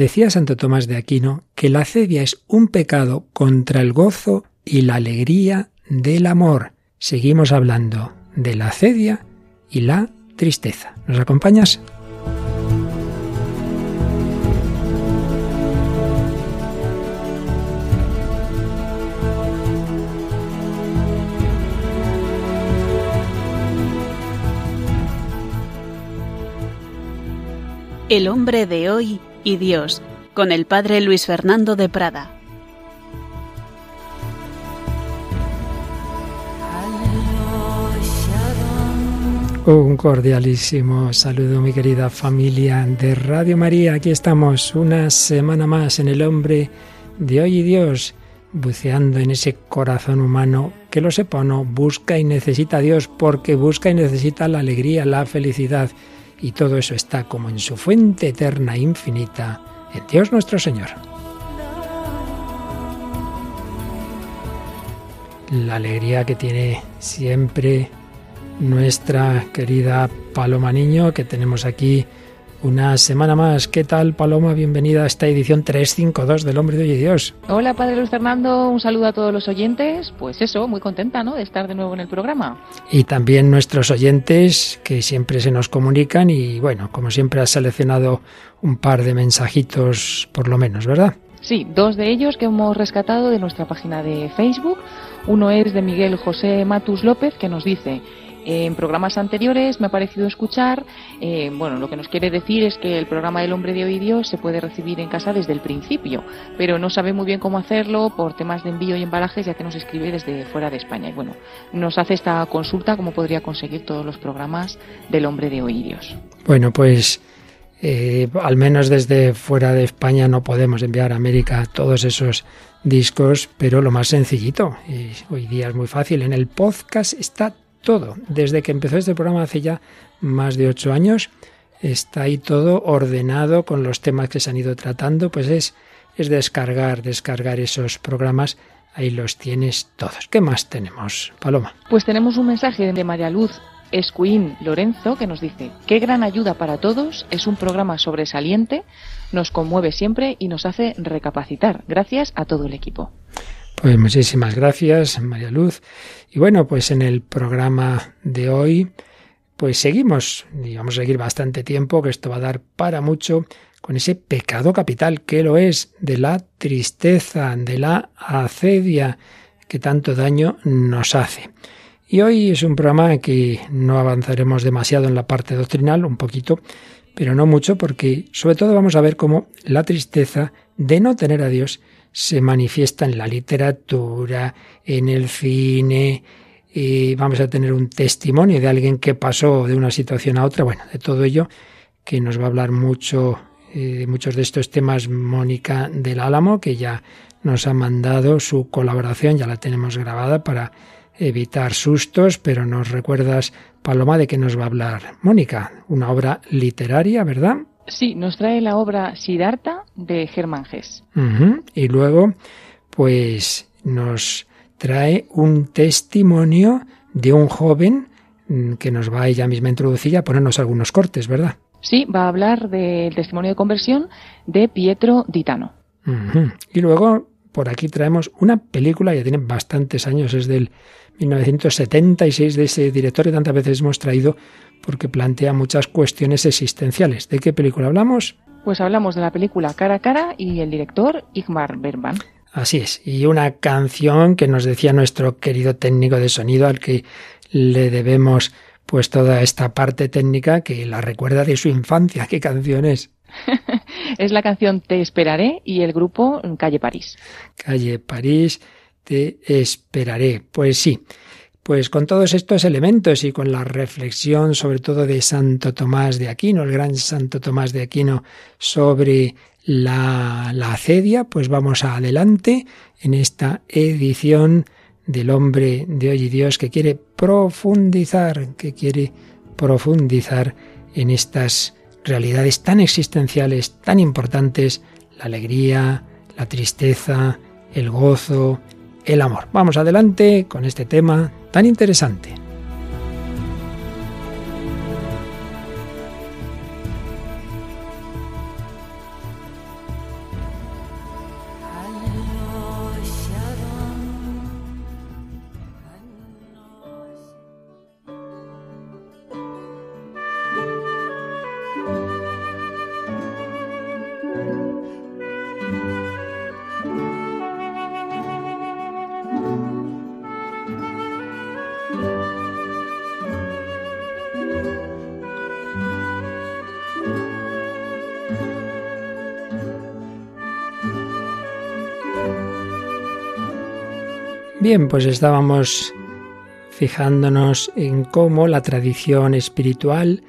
Decía Santo Tomás de Aquino que la acedia es un pecado contra el gozo y la alegría del amor. Seguimos hablando de la acedia y la tristeza. ¿Nos acompañas? El hombre de hoy y Dios, con el padre Luis Fernando de Prada. Un cordialísimo saludo, mi querida familia de Radio María. Aquí estamos una semana más en El hombre de hoy y Dios, buceando en ese corazón humano que lo sepa o no, busca y necesita a Dios porque busca y necesita la alegría, la felicidad y todo eso está como en su fuente eterna e infinita, en Dios nuestro Señor. La alegría que tiene siempre nuestra querida Paloma Niño, que tenemos aquí una semana más. ¿Qué tal, Paloma? Bienvenida a esta edición 352 del Hombre de Hoy y Dios. Hola, Padre Luis Fernando. Un saludo a todos los oyentes. Pues eso, muy contenta, ¿no?, de estar de nuevo en el programa. Y también nuestros oyentes que siempre se nos comunican y, bueno, como siempre has seleccionado un par de mensajitos por lo menos, ¿verdad? Sí, dos de ellos que hemos rescatado de nuestra página de Facebook. Uno es de Miguel José Matus López, que nos dice, en programas anteriores me ha parecido escuchar, eh, bueno, lo que nos quiere decir es que el programa del hombre de hoy Dios se puede recibir en casa desde el principio, pero no sabe muy bien cómo hacerlo por temas de envío y embalajes, ya que nos escribe desde fuera de España. Y bueno, nos hace esta consulta cómo podría conseguir todos los programas del hombre de hoy Dios. Bueno, pues eh, al menos desde fuera de España no podemos enviar a América todos esos discos, pero lo más sencillito, hoy día es muy fácil, en el podcast está todo. Desde que empezó este programa hace ya más de ocho años, está ahí todo ordenado con los temas que se han ido tratando, pues es, es descargar, descargar esos programas. Ahí los tienes todos. ¿Qué más tenemos, Paloma? Pues tenemos un mensaje de María Luz Escuín Lorenzo que nos dice, qué gran ayuda para todos, es un programa sobresaliente, nos conmueve siempre y nos hace recapacitar. Gracias a todo el equipo. Pues muchísimas gracias, María Luz. Y bueno, pues en el programa de hoy, pues seguimos, y vamos a seguir bastante tiempo, que esto va a dar para mucho, con ese pecado capital que lo es, de la tristeza, de la acedia, que tanto daño nos hace. Y hoy es un programa en que no avanzaremos demasiado en la parte doctrinal, un poquito, pero no mucho, porque sobre todo vamos a ver cómo la tristeza de no tener a Dios se manifiesta en la literatura, en el cine, y vamos a tener un testimonio de alguien que pasó de una situación a otra, bueno, de todo ello, que nos va a hablar mucho eh, de muchos de estos temas Mónica del Álamo, que ya nos ha mandado su colaboración, ya la tenemos grabada para evitar sustos, pero nos recuerdas, Paloma, de que nos va a hablar Mónica, una obra literaria, ¿verdad? Sí, nos trae la obra Siddhartha de Germán Gess. Y luego, pues nos trae un testimonio de un joven mm, que nos va ella misma a introducir y a ponernos algunos cortes, ¿verdad? Sí, va a hablar del testimonio de conversión de Pietro Ditano. Y luego, por aquí traemos una película, ya tiene bastantes años, es del 1976 de ese director que tantas veces hemos traído porque plantea muchas cuestiones existenciales. ¿De qué película hablamos? Pues hablamos de la película Cara a Cara y el director Igmar Bergman. Así es, y una canción que nos decía nuestro querido técnico de sonido al que le debemos pues toda esta parte técnica que la recuerda de su infancia. ¿Qué canción es? es la canción Te esperaré y el grupo Calle París. Calle París, Te esperaré. Pues sí, pues con todos estos elementos y con la reflexión sobre todo de Santo Tomás de Aquino, el gran Santo Tomás de Aquino, sobre la, la acedia, pues vamos adelante en esta edición del hombre de hoy y Dios que quiere profundizar, que quiere profundizar en estas realidades tan existenciales, tan importantes, la alegría, la tristeza, el gozo, el amor. Vamos adelante con este tema tan interesante. Bien, pues estábamos fijándonos en cómo la tradición espiritual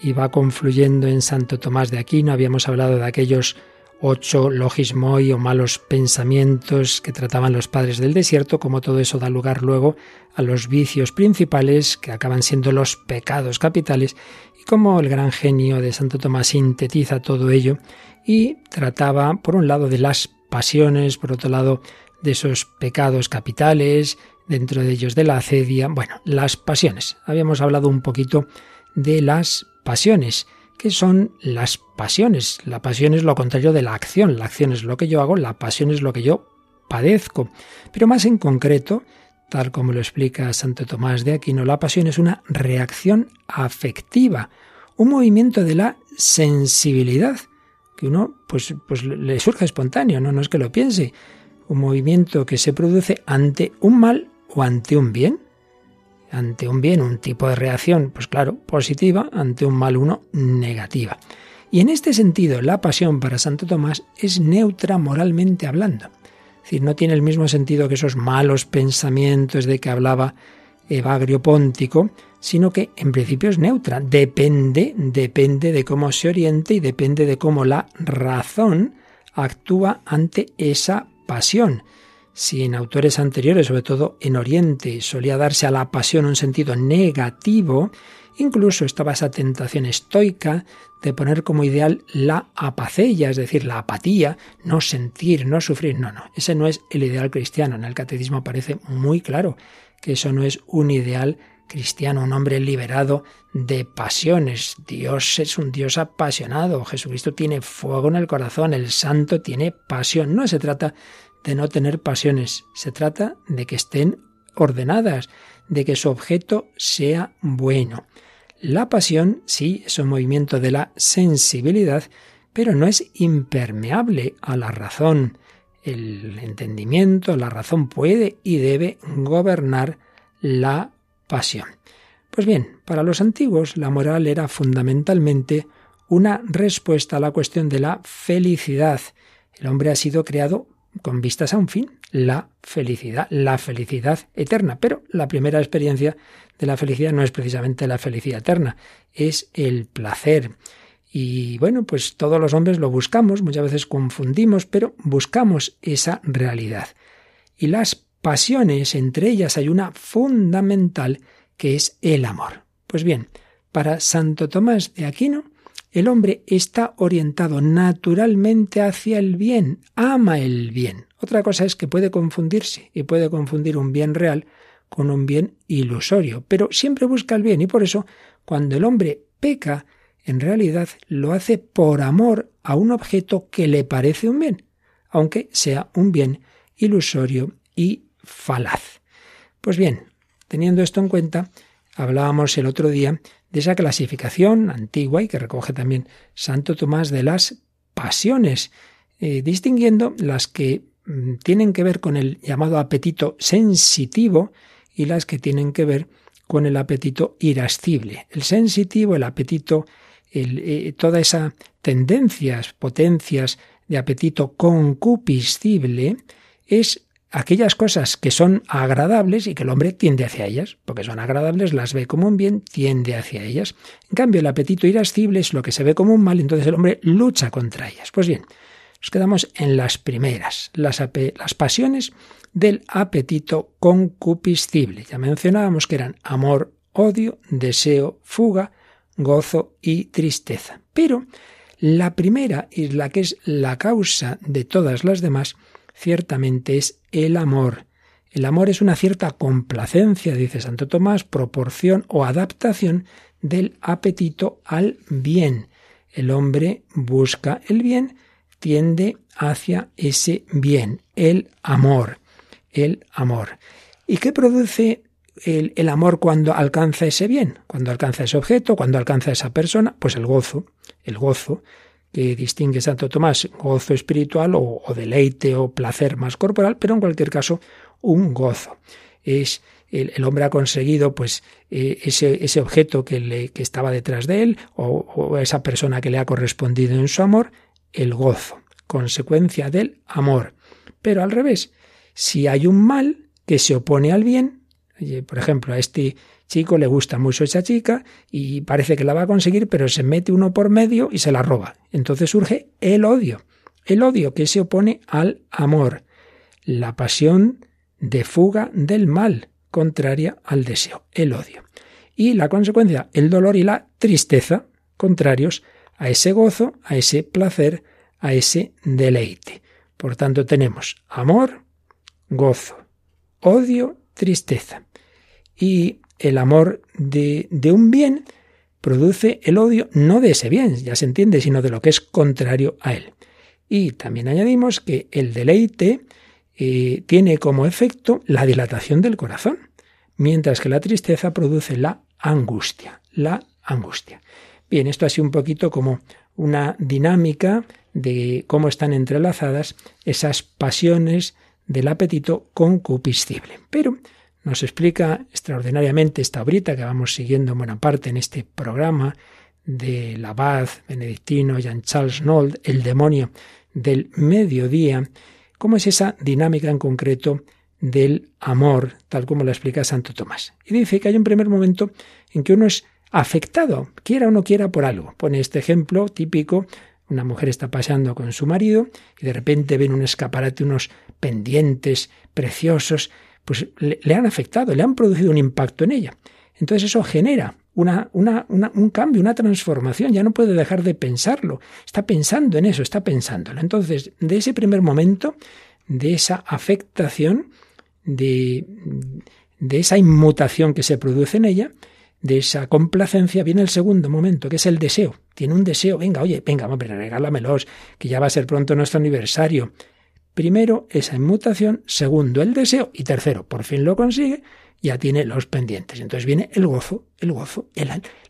iba confluyendo en Santo Tomás de Aquino. Habíamos hablado de aquellos ocho logismoi o malos pensamientos que trataban los padres del desierto, como todo eso da lugar luego a los vicios principales que acaban siendo los pecados capitales y cómo el gran genio de Santo Tomás sintetiza todo ello y trataba por un lado de las pasiones, por otro lado de esos pecados capitales, dentro de ellos de la acedia, bueno, las pasiones. Habíamos hablado un poquito de las pasiones. ¿Qué son las pasiones? La pasión es lo contrario de la acción. La acción es lo que yo hago, la pasión es lo que yo padezco. Pero más en concreto, tal como lo explica Santo Tomás de Aquino, la pasión es una reacción afectiva, un movimiento de la sensibilidad, que uno pues, pues le surge espontáneo, ¿no? no es que lo piense, un movimiento que se produce ante un mal o ante un bien. Ante un bien, un tipo de reacción, pues claro, positiva, ante un mal uno, negativa. Y en este sentido, la pasión para Santo Tomás es neutra moralmente hablando. Es decir, no tiene el mismo sentido que esos malos pensamientos de que hablaba Evagrio Póntico, sino que en principio es neutra. Depende, depende de cómo se oriente y depende de cómo la razón actúa ante esa pasión. Si en autores anteriores, sobre todo en Oriente, solía darse a la pasión un sentido negativo, incluso estaba esa tentación estoica de poner como ideal la apacella, es decir, la apatía, no sentir, no sufrir. No, no, ese no es el ideal cristiano. En el catecismo parece muy claro que eso no es un ideal cristiano, un hombre liberado de pasiones. Dios es un Dios apasionado. Jesucristo tiene fuego en el corazón. El santo tiene pasión. No se trata de no tener pasiones. Se trata de que estén ordenadas, de que su objeto sea bueno. La pasión, sí, es un movimiento de la sensibilidad, pero no es impermeable a la razón. El entendimiento, la razón puede y debe gobernar la pasión. Pues bien, para los antiguos la moral era fundamentalmente una respuesta a la cuestión de la felicidad. El hombre ha sido creado con vistas a un fin, la felicidad, la felicidad eterna. Pero la primera experiencia de la felicidad no es precisamente la felicidad eterna, es el placer. Y bueno, pues todos los hombres lo buscamos, muchas veces confundimos, pero buscamos esa realidad. Y las pasiones, entre ellas hay una fundamental que es el amor. Pues bien, para Santo Tomás de Aquino, el hombre está orientado naturalmente hacia el bien, ama el bien. Otra cosa es que puede confundirse y puede confundir un bien real con un bien ilusorio, pero siempre busca el bien y por eso cuando el hombre peca, en realidad lo hace por amor a un objeto que le parece un bien, aunque sea un bien ilusorio y falaz. Pues bien, teniendo esto en cuenta, hablábamos el otro día de esa clasificación antigua y que recoge también Santo Tomás de las pasiones, eh, distinguiendo las que mm, tienen que ver con el llamado apetito sensitivo y las que tienen que ver con el apetito irascible. El sensitivo, el apetito, eh, toda esa tendencias, potencias de apetito concupiscible es aquellas cosas que son agradables y que el hombre tiende hacia ellas, porque son agradables, las ve como un bien, tiende hacia ellas. En cambio, el apetito irascible es lo que se ve como un mal, entonces el hombre lucha contra ellas. Pues bien, nos quedamos en las primeras, las, las pasiones del apetito concupiscible. Ya mencionábamos que eran amor, odio, deseo, fuga, gozo y tristeza. Pero la primera y la que es la causa de todas las demás ciertamente es el amor. El amor es una cierta complacencia, dice Santo Tomás, proporción o adaptación del apetito al bien. El hombre busca el bien, tiende hacia ese bien, el amor, el amor. ¿Y qué produce el, el, amor cuando alcanza ese bien? Cuando alcanza ese objeto, cuando alcanza esa persona, pues el gozo, el gozo que distingue Santo Tomás, gozo espiritual o, deleite o placer más corporal, pero en cualquier caso un gozo. Es el, hombre ha conseguido pues eh, ese, ese, objeto que, le, que estaba detrás de él o, o esa persona que le ha correspondido en su amor, el gozo, consecuencia del amor. Pero al revés, si hay un mal que se opone al bien, por ejemplo, a este chico le gusta mucho esa chica y parece que la va a conseguir, pero se mete uno por medio y se la roba. Entonces surge el odio, el odio que se opone al amor, la pasión de fuga del mal, contraria al deseo, el odio. Y la consecuencia, el dolor y la tristeza, contrarios a ese gozo, a ese placer, a ese deleite. Por tanto, tenemos amor, gozo, odio, tristeza. Y el amor de, de, un bien produce el odio no de ese bien, ya se entiende, sino de lo que es contrario a él. Y también añadimos que el deleite eh, tiene como efecto la dilatación del corazón, mientras que la tristeza produce la angustia, la angustia. Bien, esto sido un poquito como una dinámica de cómo están entrelazadas esas pasiones del apetito concupiscible. Pero nos explica extraordinariamente esta obrita que vamos siguiendo en buena parte en este programa del abad benedictino Jean Charles Nold, el demonio del mediodía, cómo es esa dinámica en concreto del amor, tal como lo explica Santo Tomás. Y dice que hay un primer momento en que uno es afectado, quiera o no quiera, por algo. Pone este ejemplo típico, una mujer está paseando con su marido y de repente ven un escaparate, unos pendientes preciosos, pues le, han afectado, le han producido un impacto en ella. Entonces eso genera una, un cambio, una transformación, ya no puede dejar de pensarlo, está pensando en eso, está pensándolo. Entonces, de ese primer momento, de esa afectación, de, de esa inmutación que se produce en ella, de esa complacencia viene el segundo momento, que es el deseo. Tiene un deseo, venga, oye, venga, hombre, regálamelos, que ya va a ser pronto nuestro aniversario. Primero, esa inmutación, segundo, el deseo, y tercero, por fin lo consigue, ya tiene los pendientes. Entonces viene el gozo, el gozo,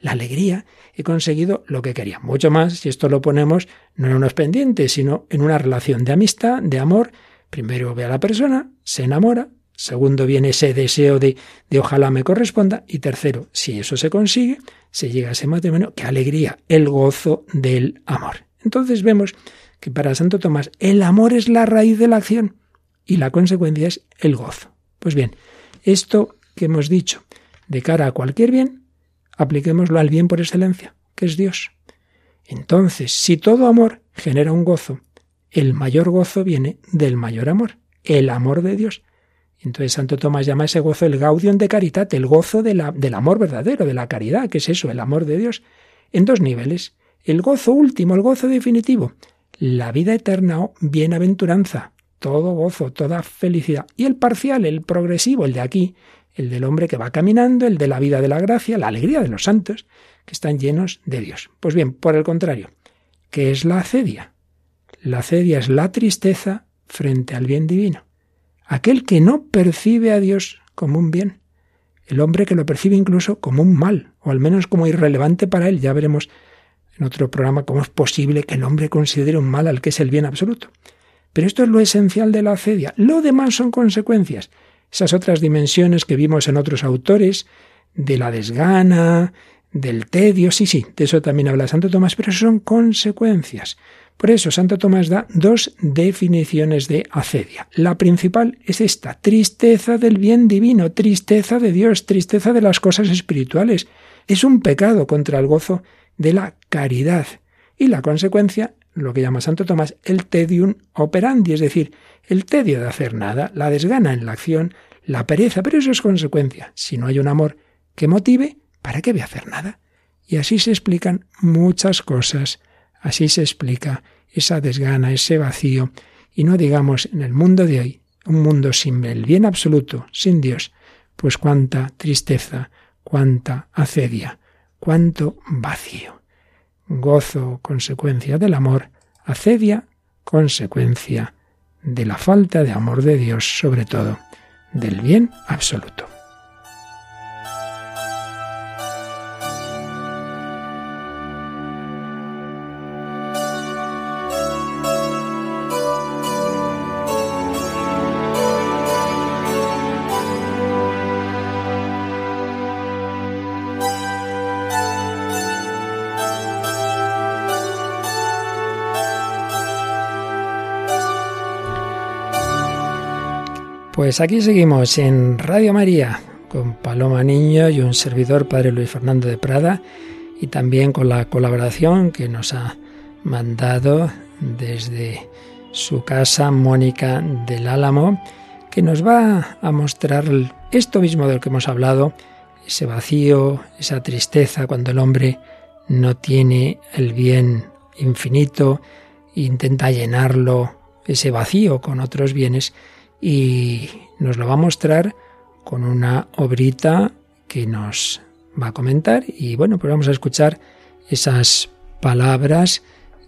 la alegría. He conseguido lo que quería. Mucho más si esto lo ponemos no en unos pendientes, sino en una relación de amistad, de amor. Primero ve a la persona, se enamora. Segundo viene ese deseo de, de ojalá me corresponda. Y tercero, si eso se consigue, se llega a ese matrimonio. ¡Qué alegría! El gozo del amor. Entonces vemos que para Santo Tomás el amor es la raíz de la acción y la consecuencia es el gozo. Pues bien, esto que hemos dicho de cara a cualquier bien, apliquémoslo al bien por excelencia, que es Dios. Entonces, si todo amor genera un gozo, el mayor gozo viene del mayor amor, el amor de Dios. Entonces Santo Tomás llama ese gozo el gaudium de caritate, el gozo del amor verdadero, de la caridad, que es eso, el amor de Dios, en dos niveles. El gozo último, el gozo definitivo, la vida eterna o bienaventuranza, todo gozo, toda felicidad. Y el parcial, el progresivo, el de aquí, el del hombre que va caminando, el de la vida de la gracia, la alegría de los santos, que están llenos de Dios. Pues bien, por el contrario, ¿qué es la acedia? La acedia es la tristeza frente al bien divino. Aquel que no percibe a Dios como un bien. El hombre que lo percibe incluso como un mal, o al menos como irrelevante para él. Ya veremos en otro programa cómo es posible que el hombre considere un mal al que es el bien absoluto. Pero esto es lo esencial de la acedia. Lo demás son consecuencias esas otras dimensiones que vimos en otros autores, de la desgana, del tedio, sí, sí, de eso también habla Santo Tomás, pero son consecuencias. Por eso Santo Tomás da dos definiciones de acedia. La principal es esta, tristeza del bien divino, tristeza de Dios, tristeza de las cosas espirituales. Es un pecado contra el gozo de la caridad. Y la consecuencia, lo que llama Santo Tomás, el tedium operandi, es decir, el tedio de hacer nada, la desgana en la acción, la pereza, pero eso es consecuencia. Si no hay un amor que motive, ¿para qué voy a hacer nada? Y así se explican muchas cosas, así se explica esa desgana, ese vacío, y no digamos en el mundo de hoy, un mundo sin el bien absoluto, sin Dios, pues cuánta tristeza, cuánta acedia, cuánto vacío. Gozo, consecuencia del amor, acedia, consecuencia de la falta de amor de Dios, sobre todo del bien absoluto. Pues aquí seguimos en Radio María con Paloma Niño y un servidor, Padre Luis Fernando de Prada, y también con la colaboración que nos ha mandado desde su casa Mónica del Álamo, que nos va a mostrar esto mismo del que hemos hablado, ese vacío, esa tristeza cuando el hombre no tiene el bien infinito, intenta llenarlo, ese vacío con otros bienes, y nos lo va a mostrar con una obrita que nos va a comentar y bueno, pues vamos a escuchar esas palabras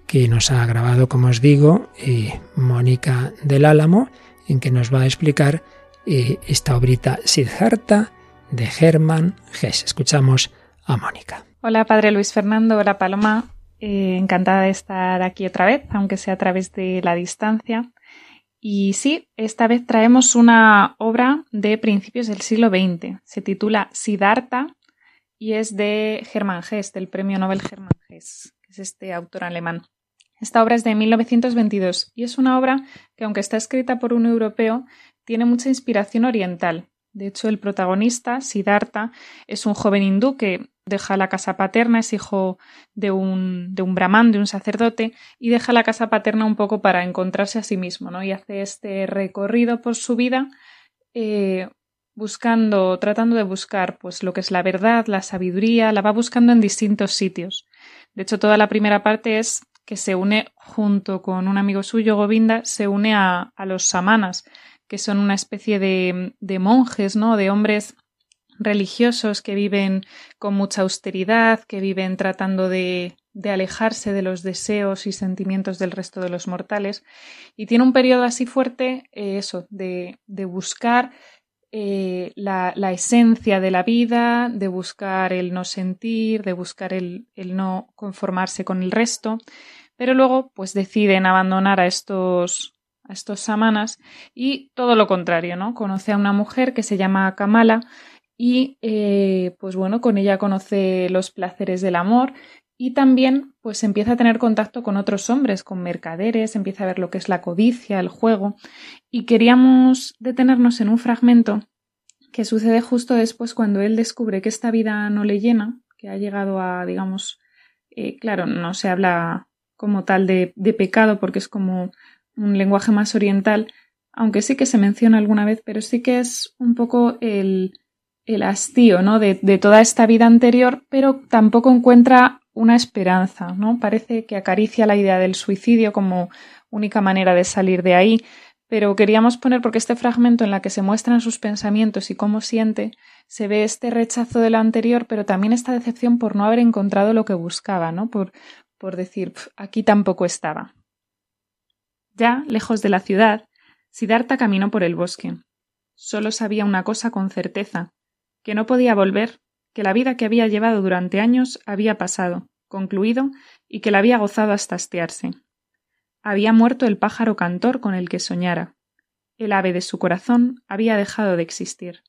que nos ha grabado, como os digo, eh, Mónica del Álamo, en que nos va a explicar eh, esta obrita Siddhartha de Germán Gess. Escuchamos a Mónica. Hola, Padre Luis Fernando. Hola, Paloma. Eh, encantada de estar aquí otra vez, aunque sea a través de la distancia. Y sí, esta vez traemos una obra de principios del siglo XX. Se titula Siddhartha y es de Hermann Hesse, del premio Nobel Hermann Hesse, que es este autor alemán. Esta obra es de 1922 y es una obra que, aunque está escrita por un europeo, tiene mucha inspiración oriental. De hecho, el protagonista, Siddhartha, es un joven hindú que deja la casa paterna, es hijo de un, de un brahman, de un sacerdote, y deja la casa paterna un poco para encontrarse a sí mismo, ¿no? Y hace este recorrido por su vida, eh, buscando, tratando de buscar, pues, lo que es la verdad, la sabiduría, la va buscando en distintos sitios. De hecho, toda la primera parte es que se une junto con un amigo suyo, Govinda, se une a, a los samanas, que son una especie de, de monjes, ¿no? De hombres religiosos que viven con mucha austeridad, que viven tratando de, de, alejarse de los deseos y sentimientos del resto de los mortales. Y tiene un periodo así fuerte, eh, eso, de, de buscar eh, la, esencia de la vida, de buscar el no sentir, de buscar el, el no conformarse con el resto. Pero luego, pues deciden abandonar a estos, a estos samanas y todo lo contrario, ¿no? Conoce a una mujer que se llama Kamala, y eh, pues bueno, con ella conoce los placeres del amor y también pues empieza a tener contacto con otros hombres, con mercaderes, empieza a ver lo que es la codicia, el juego. Y queríamos detenernos en un fragmento que sucede justo después cuando él descubre que esta vida no le llena, que ha llegado a, digamos, eh, claro, no se habla como tal de, de pecado porque es como un lenguaje más oriental, aunque sí que se menciona alguna vez, pero sí que es un poco el, el hastío ¿no? de, de, toda esta vida anterior, pero tampoco encuentra una esperanza, ¿no? Parece que acaricia la idea del suicidio como única manera de salir de ahí, pero queríamos poner porque este fragmento en la que se muestran sus pensamientos y cómo siente, se ve este rechazo de lo anterior, pero también esta decepción por no haber encontrado lo que buscaba, ¿no? Por, por decir, aquí tampoco estaba. Ya, lejos de la ciudad, Siddhartha caminó por el bosque. Solo sabía una cosa con certeza, que no podía volver, que la vida que había llevado durante años había pasado, concluido, y que la había gozado hasta hastiarse. Había muerto el pájaro cantor con el que soñara. El ave de su corazón había dejado de existir.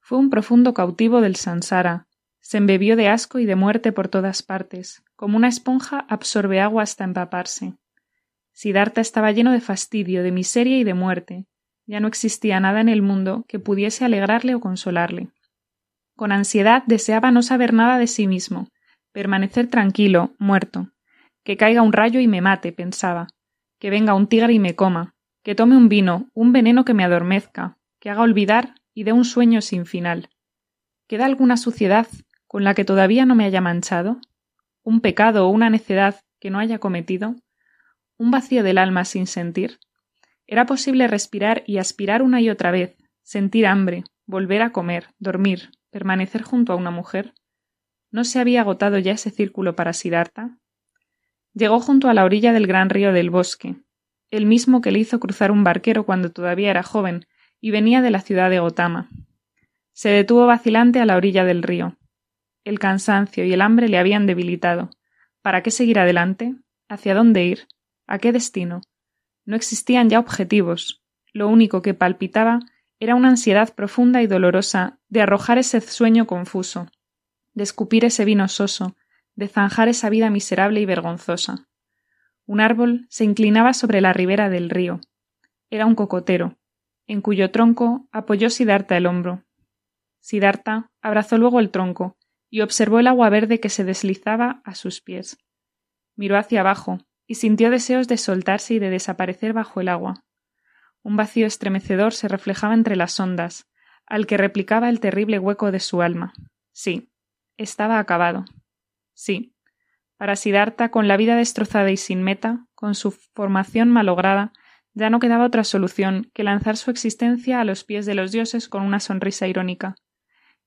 Fue un profundo cautivo del sansara. Se embebió de asco y de muerte por todas partes, como una esponja absorbe agua hasta empaparse. Siddhartha estaba lleno de fastidio, de miseria y de muerte. Ya no existía nada en el mundo que pudiese alegrarle o consolarle. Con ansiedad deseaba no saber nada de sí mismo, permanecer tranquilo, muerto. Que caiga un rayo y me mate, pensaba. Que venga un tigre y me coma. Que tome un vino, un veneno que me adormezca, que haga olvidar y dé un sueño sin final. ¿Queda alguna suciedad con la que todavía no me haya manchado? ¿Un pecado o una necedad que no haya cometido? ¿Un vacío del alma sin sentir? Era posible respirar y aspirar una y otra vez, sentir hambre, volver a comer, dormir, permanecer junto a una mujer? ¿No se había agotado ya ese círculo para Siddhartha? Llegó junto a la orilla del gran río del bosque, el mismo que le hizo cruzar un barquero cuando todavía era joven y venía de la ciudad de Gotama. Se detuvo vacilante a la orilla del río. El cansancio y el hambre le habían debilitado. ¿Para qué seguir adelante? ¿Hacia dónde ir? ¿A qué destino? No existían ya objetivos. Lo único que palpitaba era una ansiedad profunda y dolorosa de arrojar ese sueño confuso, de escupir ese vino soso, de zanjar esa vida miserable y vergonzosa. Un árbol se inclinaba sobre la ribera del río. Era un cocotero. en cuyo tronco apoyó Siddhartha el hombro. Siddhartha abrazó luego el tronco y observó el agua verde que se deslizaba a sus pies. Miró hacia abajo y sintió deseos de soltarse y de desaparecer bajo el agua. Un vacío estremecedor se reflejaba entre las ondas, al que replicaba el terrible hueco de su alma. Sí, estaba acabado. Sí, para Siddhartha, con la vida destrozada y sin meta, con su formación malograda, ya no quedaba otra solución que lanzar su existencia a los pies de los dioses con una sonrisa irónica.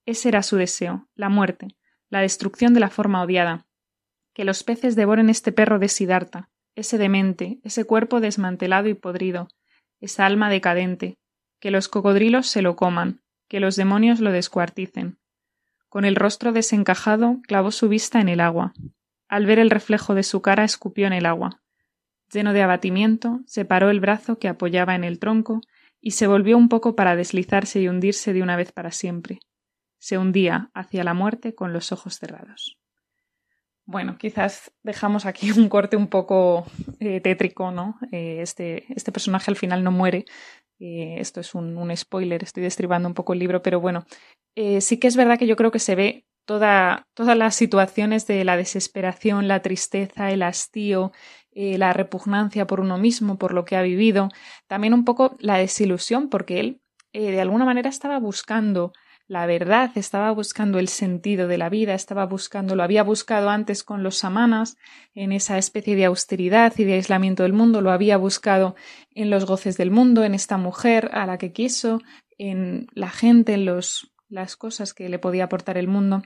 Ese era su deseo, la muerte, la destrucción de la forma odiada. Que los peces devoren este perro de Siddhartha, ese demente, ese cuerpo desmantelado y podrido, esa alma decadente, que los cocodrilos se lo coman, que los demonios lo descuarticen. Con el rostro desencajado, clavó su vista en el agua. Al ver el reflejo de su cara, escupió en el agua. Lleno de abatimiento, separó el brazo que apoyaba en el tronco y se volvió un poco para deslizarse y hundirse de una vez para siempre. Se hundía hacia la muerte con los ojos cerrados. Bueno, quizás dejamos aquí un corte un poco eh, tétrico, ¿no? Eh, este, este personaje al final no muere, eh, esto es un, spoiler, estoy destribando un poco el libro, pero bueno, eh, sí que es verdad que yo creo que se ve toda, todas las situaciones de la desesperación, la tristeza, el hastío, eh, la repugnancia por uno mismo, por lo que ha vivido, también un poco la desilusión, porque él de alguna manera estaba buscando la verdad, estaba buscando el sentido de la vida, estaba buscando, lo había buscado antes con los samanas, en esa especie de austeridad y de aislamiento del mundo, lo había buscado en los goces del mundo, en esta mujer a la que quiso, en la gente, en los, las cosas que le podía aportar el mundo.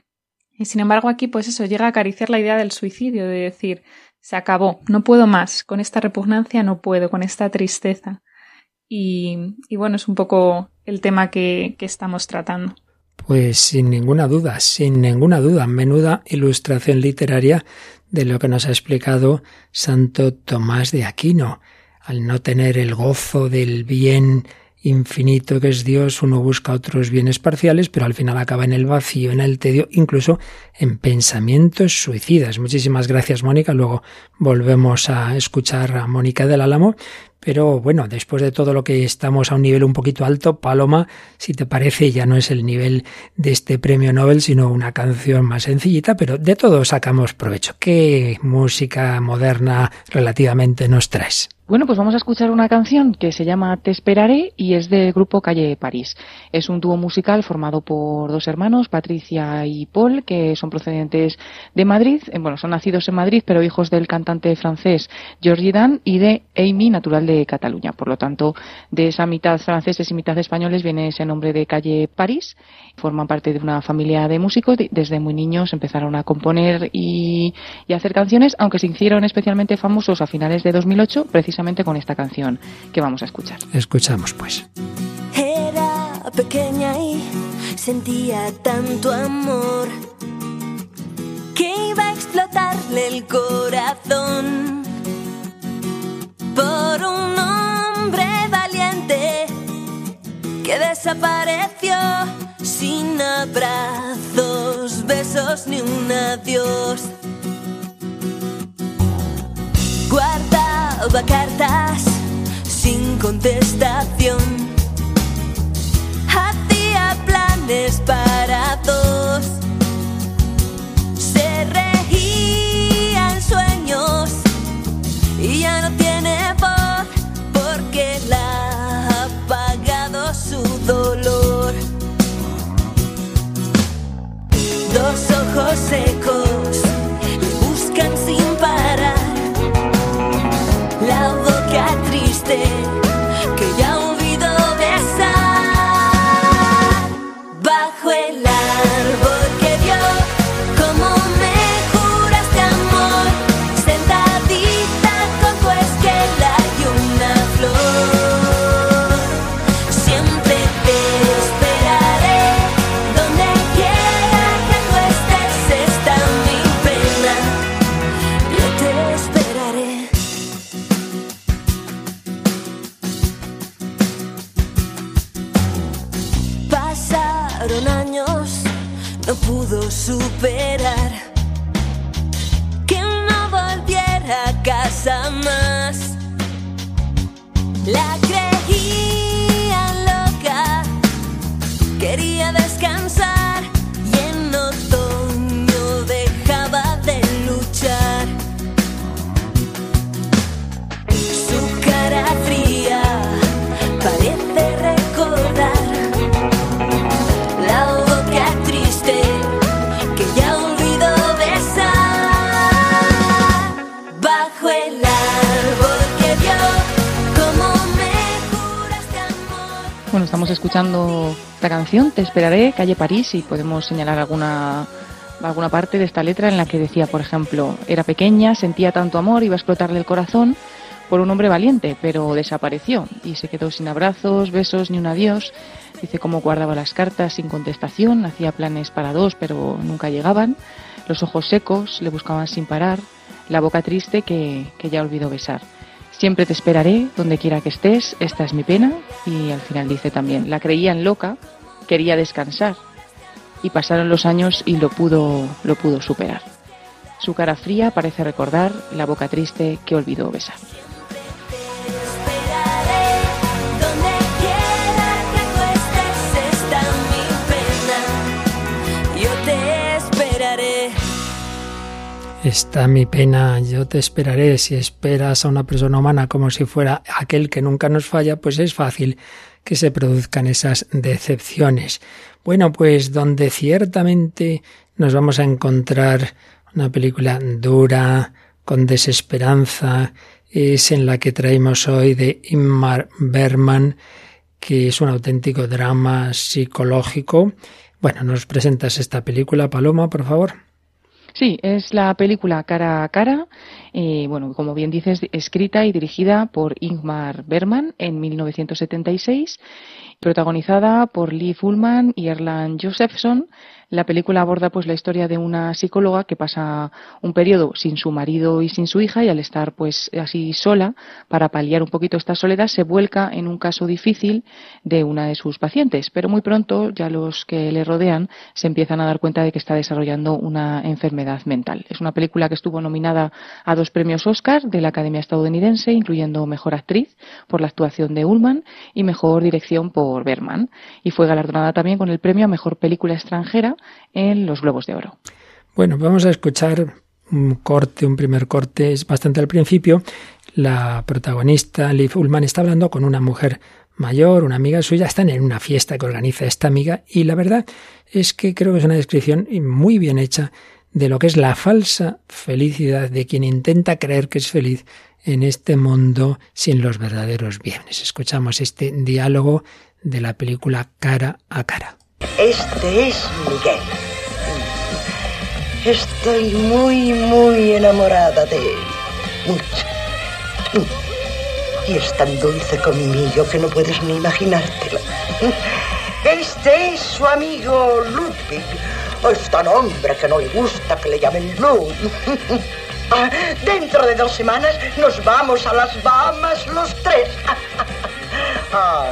Y sin embargo aquí pues eso llega a acariciar la idea del suicidio, de decir, se acabó, no puedo más, con esta repugnancia no puedo, con esta tristeza. Y, y bueno, es un poco el tema que, que estamos tratando. Pues sin ninguna duda, sin ninguna duda, menuda ilustración literaria de lo que nos ha explicado Santo Tomás de Aquino. Al no tener el gozo del bien infinito que es Dios, uno busca otros bienes parciales, pero al final acaba en el vacío, en el tedio, incluso en pensamientos suicidas. Muchísimas gracias, Mónica. Luego volvemos a escuchar a Mónica del Álamo, pero bueno, después de todo lo que estamos a un nivel un poquito alto, Paloma, si te parece, ya no es el nivel de este premio Nobel, sino una canción más sencillita, pero de todo sacamos provecho. ¿Qué música moderna relativamente nos traes? Bueno, pues vamos a escuchar una canción que se llama Te esperaré y es del grupo Calle París. Es un dúo musical formado por dos hermanos, Patricia y Paul, que son procedentes de Madrid. Eh, bueno, son nacidos en Madrid, pero hijos del cantante francés Georgie Dan y de Amy, natural de Cataluña. Por lo tanto, de esa mitad franceses y mitad españoles viene ese nombre de Calle París. Forman parte de una familia de músicos. Desde muy niños empezaron a componer y, y hacer canciones, aunque se hicieron especialmente famosos a finales de 2008, precisamente precisamente con esta canción que vamos a escuchar. Escuchamos pues. Era pequeña y sentía tanto amor que iba a explotarle el corazón por un hombre valiente que desapareció sin abrazos, besos ni un adiós. Guardaba cartas sin contestación. Hacía planes para dos. Dolor. Dos ojos secos esperaré, calle París, y podemos señalar alguna, alguna parte de esta letra en la que decía, por ejemplo, era pequeña, sentía tanto amor, iba a explotarle el corazón por un hombre valiente, pero desapareció y se quedó sin abrazos, besos ni un adiós. Dice cómo guardaba las cartas sin contestación, hacía planes para dos, pero nunca llegaban. Los ojos secos le buscaban sin parar, la boca triste que, que ya olvidó besar. Siempre te esperaré, donde quiera que estés, esta es mi pena. Y al final dice también, la creían loca, quería descansar. Y pasaron los años y lo pudo, lo pudo superar. Su cara fría parece recordar la boca triste que olvidó besar. Está mi pena, yo te esperaré. Si esperas a una persona humana como si fuera aquel que nunca nos falla, pues es fácil que se produzcan esas decepciones. Bueno, pues donde ciertamente nos vamos a encontrar una película dura, con desesperanza, es en la que traemos hoy de Ingmar Bergman, que es un auténtico drama psicológico. Bueno, nos presentas esta película, Paloma, por favor. Sí, es la película Cara a Cara, eh, bueno, como bien dices, escrita y dirigida por Ingmar Bergman en 1976, protagonizada por Lee Fullman y Erland Josephson. La película aborda pues la historia de una psicóloga que pasa un periodo sin su marido y sin su hija y al estar pues así sola para paliar un poquito esta soledad se vuelca en un caso difícil de una de sus pacientes, pero muy pronto ya los que le rodean se empiezan a dar cuenta de que está desarrollando una enfermedad mental. Es una película que estuvo nominada a dos premios Oscar de la Academia estadounidense, incluyendo Mejor Actriz por la actuación de Ullman y Mejor Dirección por Berman, y fue galardonada también con el premio a Mejor Película Extranjera en los Globos de Oro. Bueno, vamos a escuchar un corte, un primer corte, es bastante al principio. La protagonista, Liv Ullman, está hablando con una mujer mayor, una amiga suya, están en una fiesta que organiza esta amiga y la verdad es que creo que es una descripción muy bien hecha de lo que es la falsa felicidad de quien intenta creer que es feliz en este mundo sin los verdaderos bienes. Escuchamos este diálogo de la película Cara a Cara. Este es Miguel. Estoy muy, muy enamorada de él. Mucho. Y es tan dulce conmigo que no puedes ni imaginártelo. Este es su amigo Ludwig. Es tan hombre que no le gusta que le llamen Lud. Ah, Dentro de dos semanas nos vamos a las Bahamas los tres. Ah,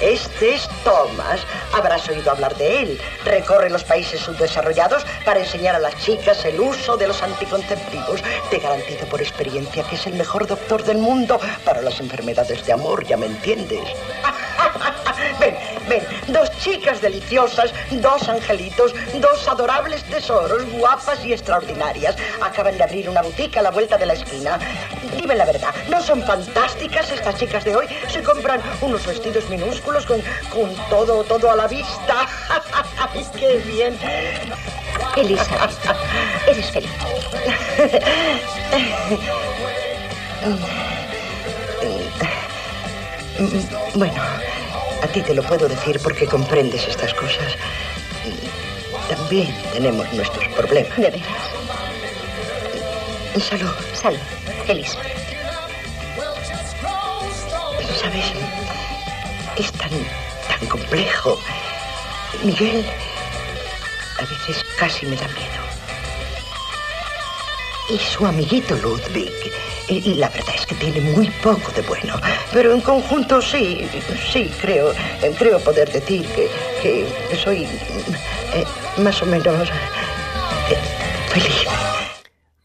este es Thomas. Habrás oído hablar de él. Recorre los países subdesarrollados para enseñar a las chicas el uso de los anticonceptivos. Te garantizo por experiencia que es el mejor doctor del mundo para las enfermedades de amor, ya me entiendes. Ven, ven, dos chicas deliciosas, dos angelitos, dos adorables tesoros, guapas y extraordinarias. Acaban de abrir una boutique a la vuelta de la esquina. Dime la verdad, ¿no son fantásticas estas chicas de hoy? Se compran unos vestidos minúsculos con, con todo, todo a la vista. ¡Qué bien! Elizabeth, eres feliz. Bueno, a ti te lo puedo decir porque comprendes estas cosas. También tenemos nuestros problemas. De veras. Salud. Salud, Elizabeth. ¿Sabes? Es tan, tan complejo. Miguel, a veces casi me da miedo. Y su amiguito Ludwig, la verdad es que tiene muy poco de bueno. Pero en conjunto sí, sí, creo, creo poder decir que, que soy eh, más o menos eh, feliz.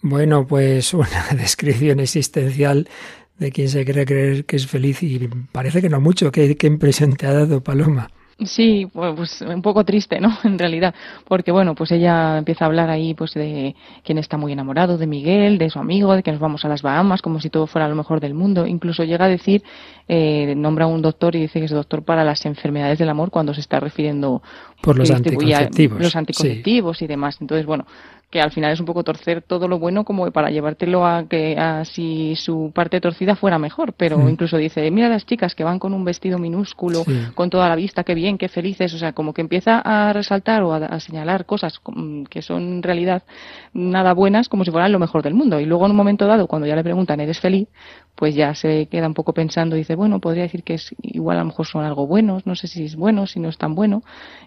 Bueno, pues una descripción existencial de quien se cree creer que es feliz y parece que no mucho. ¿Qué, qué impresión te ha dado, Paloma? Sí, pues un poco triste, ¿no? En realidad, porque bueno, pues ella empieza a hablar ahí, pues de quien está muy enamorado de Miguel, de su amigo, de que nos vamos a las Bahamas, como si todo fuera lo mejor del mundo. Incluso llega a decir, eh, nombra a un doctor y dice que es doctor para las enfermedades del amor cuando se está refiriendo por los anticonceptivos, los anticonceptivos y demás. Entonces, bueno, que al final es un poco torcer todo lo bueno como para llevártelo a que si su parte torcida fuera mejor, pero incluso dice, mira las chicas que van con un vestido minúsculo, Sí. con toda la vista, qué bien, qué felices, o sea, como que empieza a resaltar o a, a señalar cosas mm, que son en realidad nada buenas como si fueran lo mejor del mundo. Y luego en un momento dado, cuando ya le preguntan, ¿eres feliz? Pues ya se queda un poco pensando y dice, bueno, podría decir que es igual a lo mejor son algo buenos, no sé si es bueno, si no es tan bueno.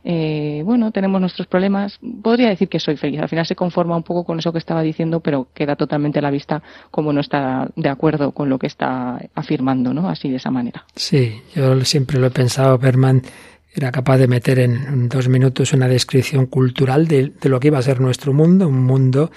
Eh, bueno, tenemos nuestros problemas, podría decir que soy feliz. Al final se conforma un poco con eso que estaba diciendo, pero queda totalmente a la vista como no está de acuerdo con lo que está afirmando, ¿no? Así de esa manera. Sí, yo siempre lo he pensado, Berman era capaz de meter en dos minutos una descripción cultural de, lo que iba a ser nuestro mundo, un mundo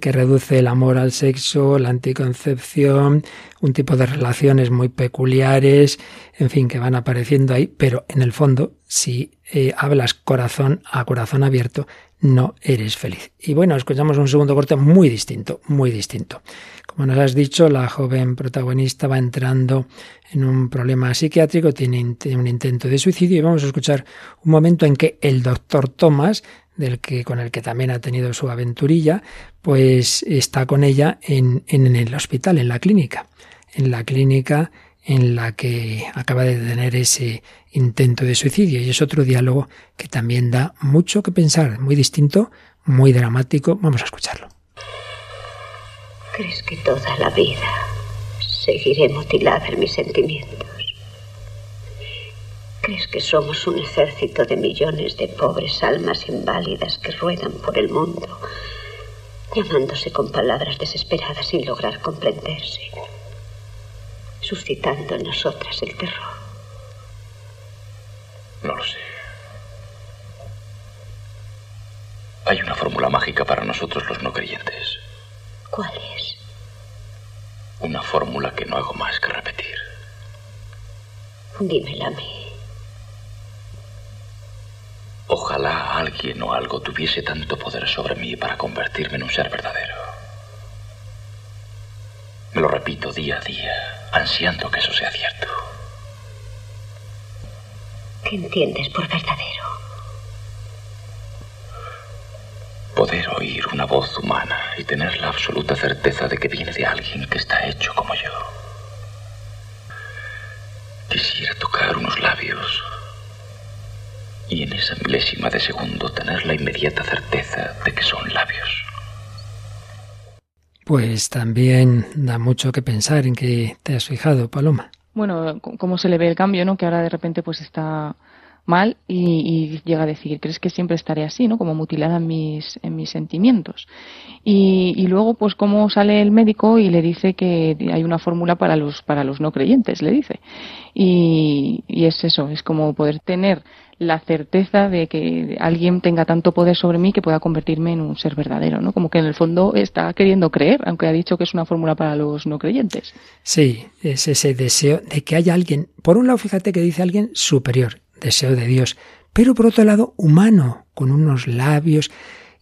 que reduce el amor al sexo, la anticoncepción, un tipo de relaciones muy peculiares, en fin, que van apareciendo ahí, pero en el fondo, si eh, hablas corazón a corazón abierto, no eres feliz. Y bueno, escuchamos un segundo corte muy distinto, muy distinto. Como nos has dicho, la joven protagonista va entrando en un problema psiquiátrico, tiene, un intento de suicidio y vamos a escuchar un momento en que el doctor Thomas del que con el que también ha tenido su aventurilla, pues está con ella en, en, el hospital, en la clínica, en la clínica en la que acaba de tener ese intento de suicidio y es otro diálogo que también da mucho que pensar, muy distinto, muy dramático. Vamos a escucharlo. ¿Crees que toda la vida seguiré mutilada en mis sentimientos? ¿Crees que somos un ejército de millones de pobres almas inválidas que ruedan por el mundo, llamándose con palabras desesperadas sin lograr comprenderse, suscitando en nosotras el terror? No lo sé. Hay una fórmula mágica para nosotros los no creyentes. ¿Cuál es? Una fórmula que no hago más que repetir. Dímela a mí. Ojalá alguien o algo tuviese tanto poder sobre mí para convertirme en un ser verdadero. Me lo repito día a día, ansiando que eso sea cierto. ¿Qué entiendes por verdadero? Poder oír una voz humana y tener la absoluta certeza de que viene de alguien que está hecho como yo. Quisiera tocar unos labios y en esa milésima de segundo tener la inmediata certeza de que son labios. Pues también da mucho que pensar en que te has fijado, Paloma. Bueno, cómo se le ve el cambio, ¿no? Que ahora de repente pues está mal y, y, llega a decir, ¿crees que siempre estaré así, no? Como mutilada en mis, en mis sentimientos. Y, y luego, pues, cómo sale el médico y le dice que hay una fórmula para los, para los no creyentes, le dice. Y, y es eso, es como poder tener la certeza de que alguien tenga tanto poder sobre mí que pueda convertirme en un ser verdadero, ¿no? Como que en el fondo está queriendo creer, aunque ha dicho que es una fórmula para los no creyentes. Sí, es ese deseo de que haya alguien, por un lado, fíjate que dice alguien superior, deseo de Dios, pero por otro lado, humano, con unos labios.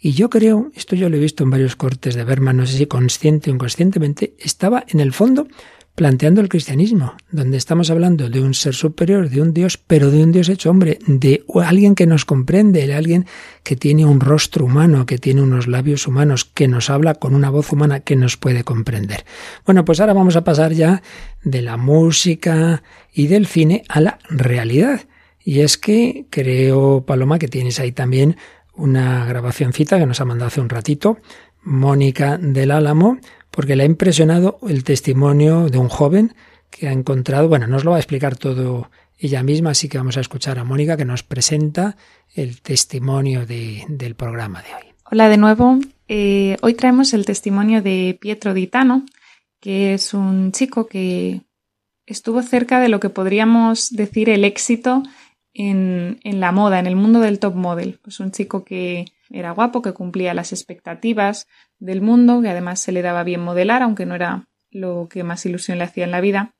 Y yo creo, esto yo lo he visto en varios cortes de Berman, no sé si consciente o inconscientemente, estaba en el fondo planteando el cristianismo, donde estamos hablando de un ser superior, de un Dios, pero de un Dios hecho hombre, de alguien que nos comprende, de alguien que tiene un rostro humano, que tiene unos labios humanos, que nos habla con una voz humana que nos puede comprender. Bueno, pues ahora vamos a pasar ya de la música y del cine a la realidad. Y es que creo, Paloma, que tienes ahí también una grabacióncita que nos ha mandado hace un ratito, Mónica del Álamo, porque le ha impresionado el testimonio de un joven que ha encontrado, bueno, nos lo va a explicar todo ella misma, así que vamos a escuchar a Mónica que nos presenta el testimonio de, del programa de hoy. Hola de nuevo, eh, hoy traemos el testimonio de Pietro Ditano, que es un chico que estuvo cerca de lo que podríamos decir el éxito en, la moda, en el mundo del top model. Pues un chico que era guapo, que cumplía las expectativas del mundo, que además se le daba bien modelar, aunque no era lo que más ilusión le hacía en la vida.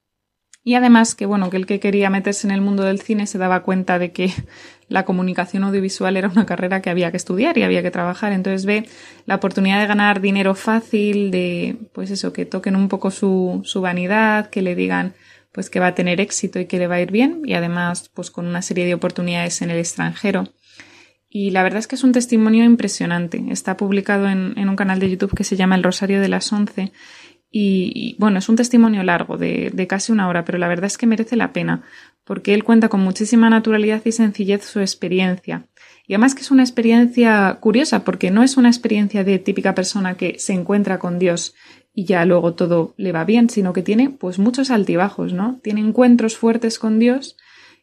Y además que, bueno, que el que quería meterse en el mundo del cine se daba cuenta de que la comunicación audiovisual era una carrera que había que estudiar y había que trabajar. Entonces ve la oportunidad de ganar dinero fácil, de, pues eso, que toquen un poco su, su vanidad, que le digan, pues que va a tener éxito y que le va a ir bien y además, pues con una serie de oportunidades en el extranjero. Y la verdad es que es un testimonio impresionante. Está publicado en, en un canal de YouTube que se llama El Rosario de las Once y, bueno, es un testimonio largo, de, de, casi una hora, pero la verdad es que merece la pena, porque él cuenta con muchísima naturalidad y sencillez su experiencia. Y además que es una experiencia curiosa, porque no es una experiencia de típica persona que se encuentra con Dios y ya luego todo le va bien, sino que tiene pues muchos altibajos, ¿no? Tiene encuentros fuertes con Dios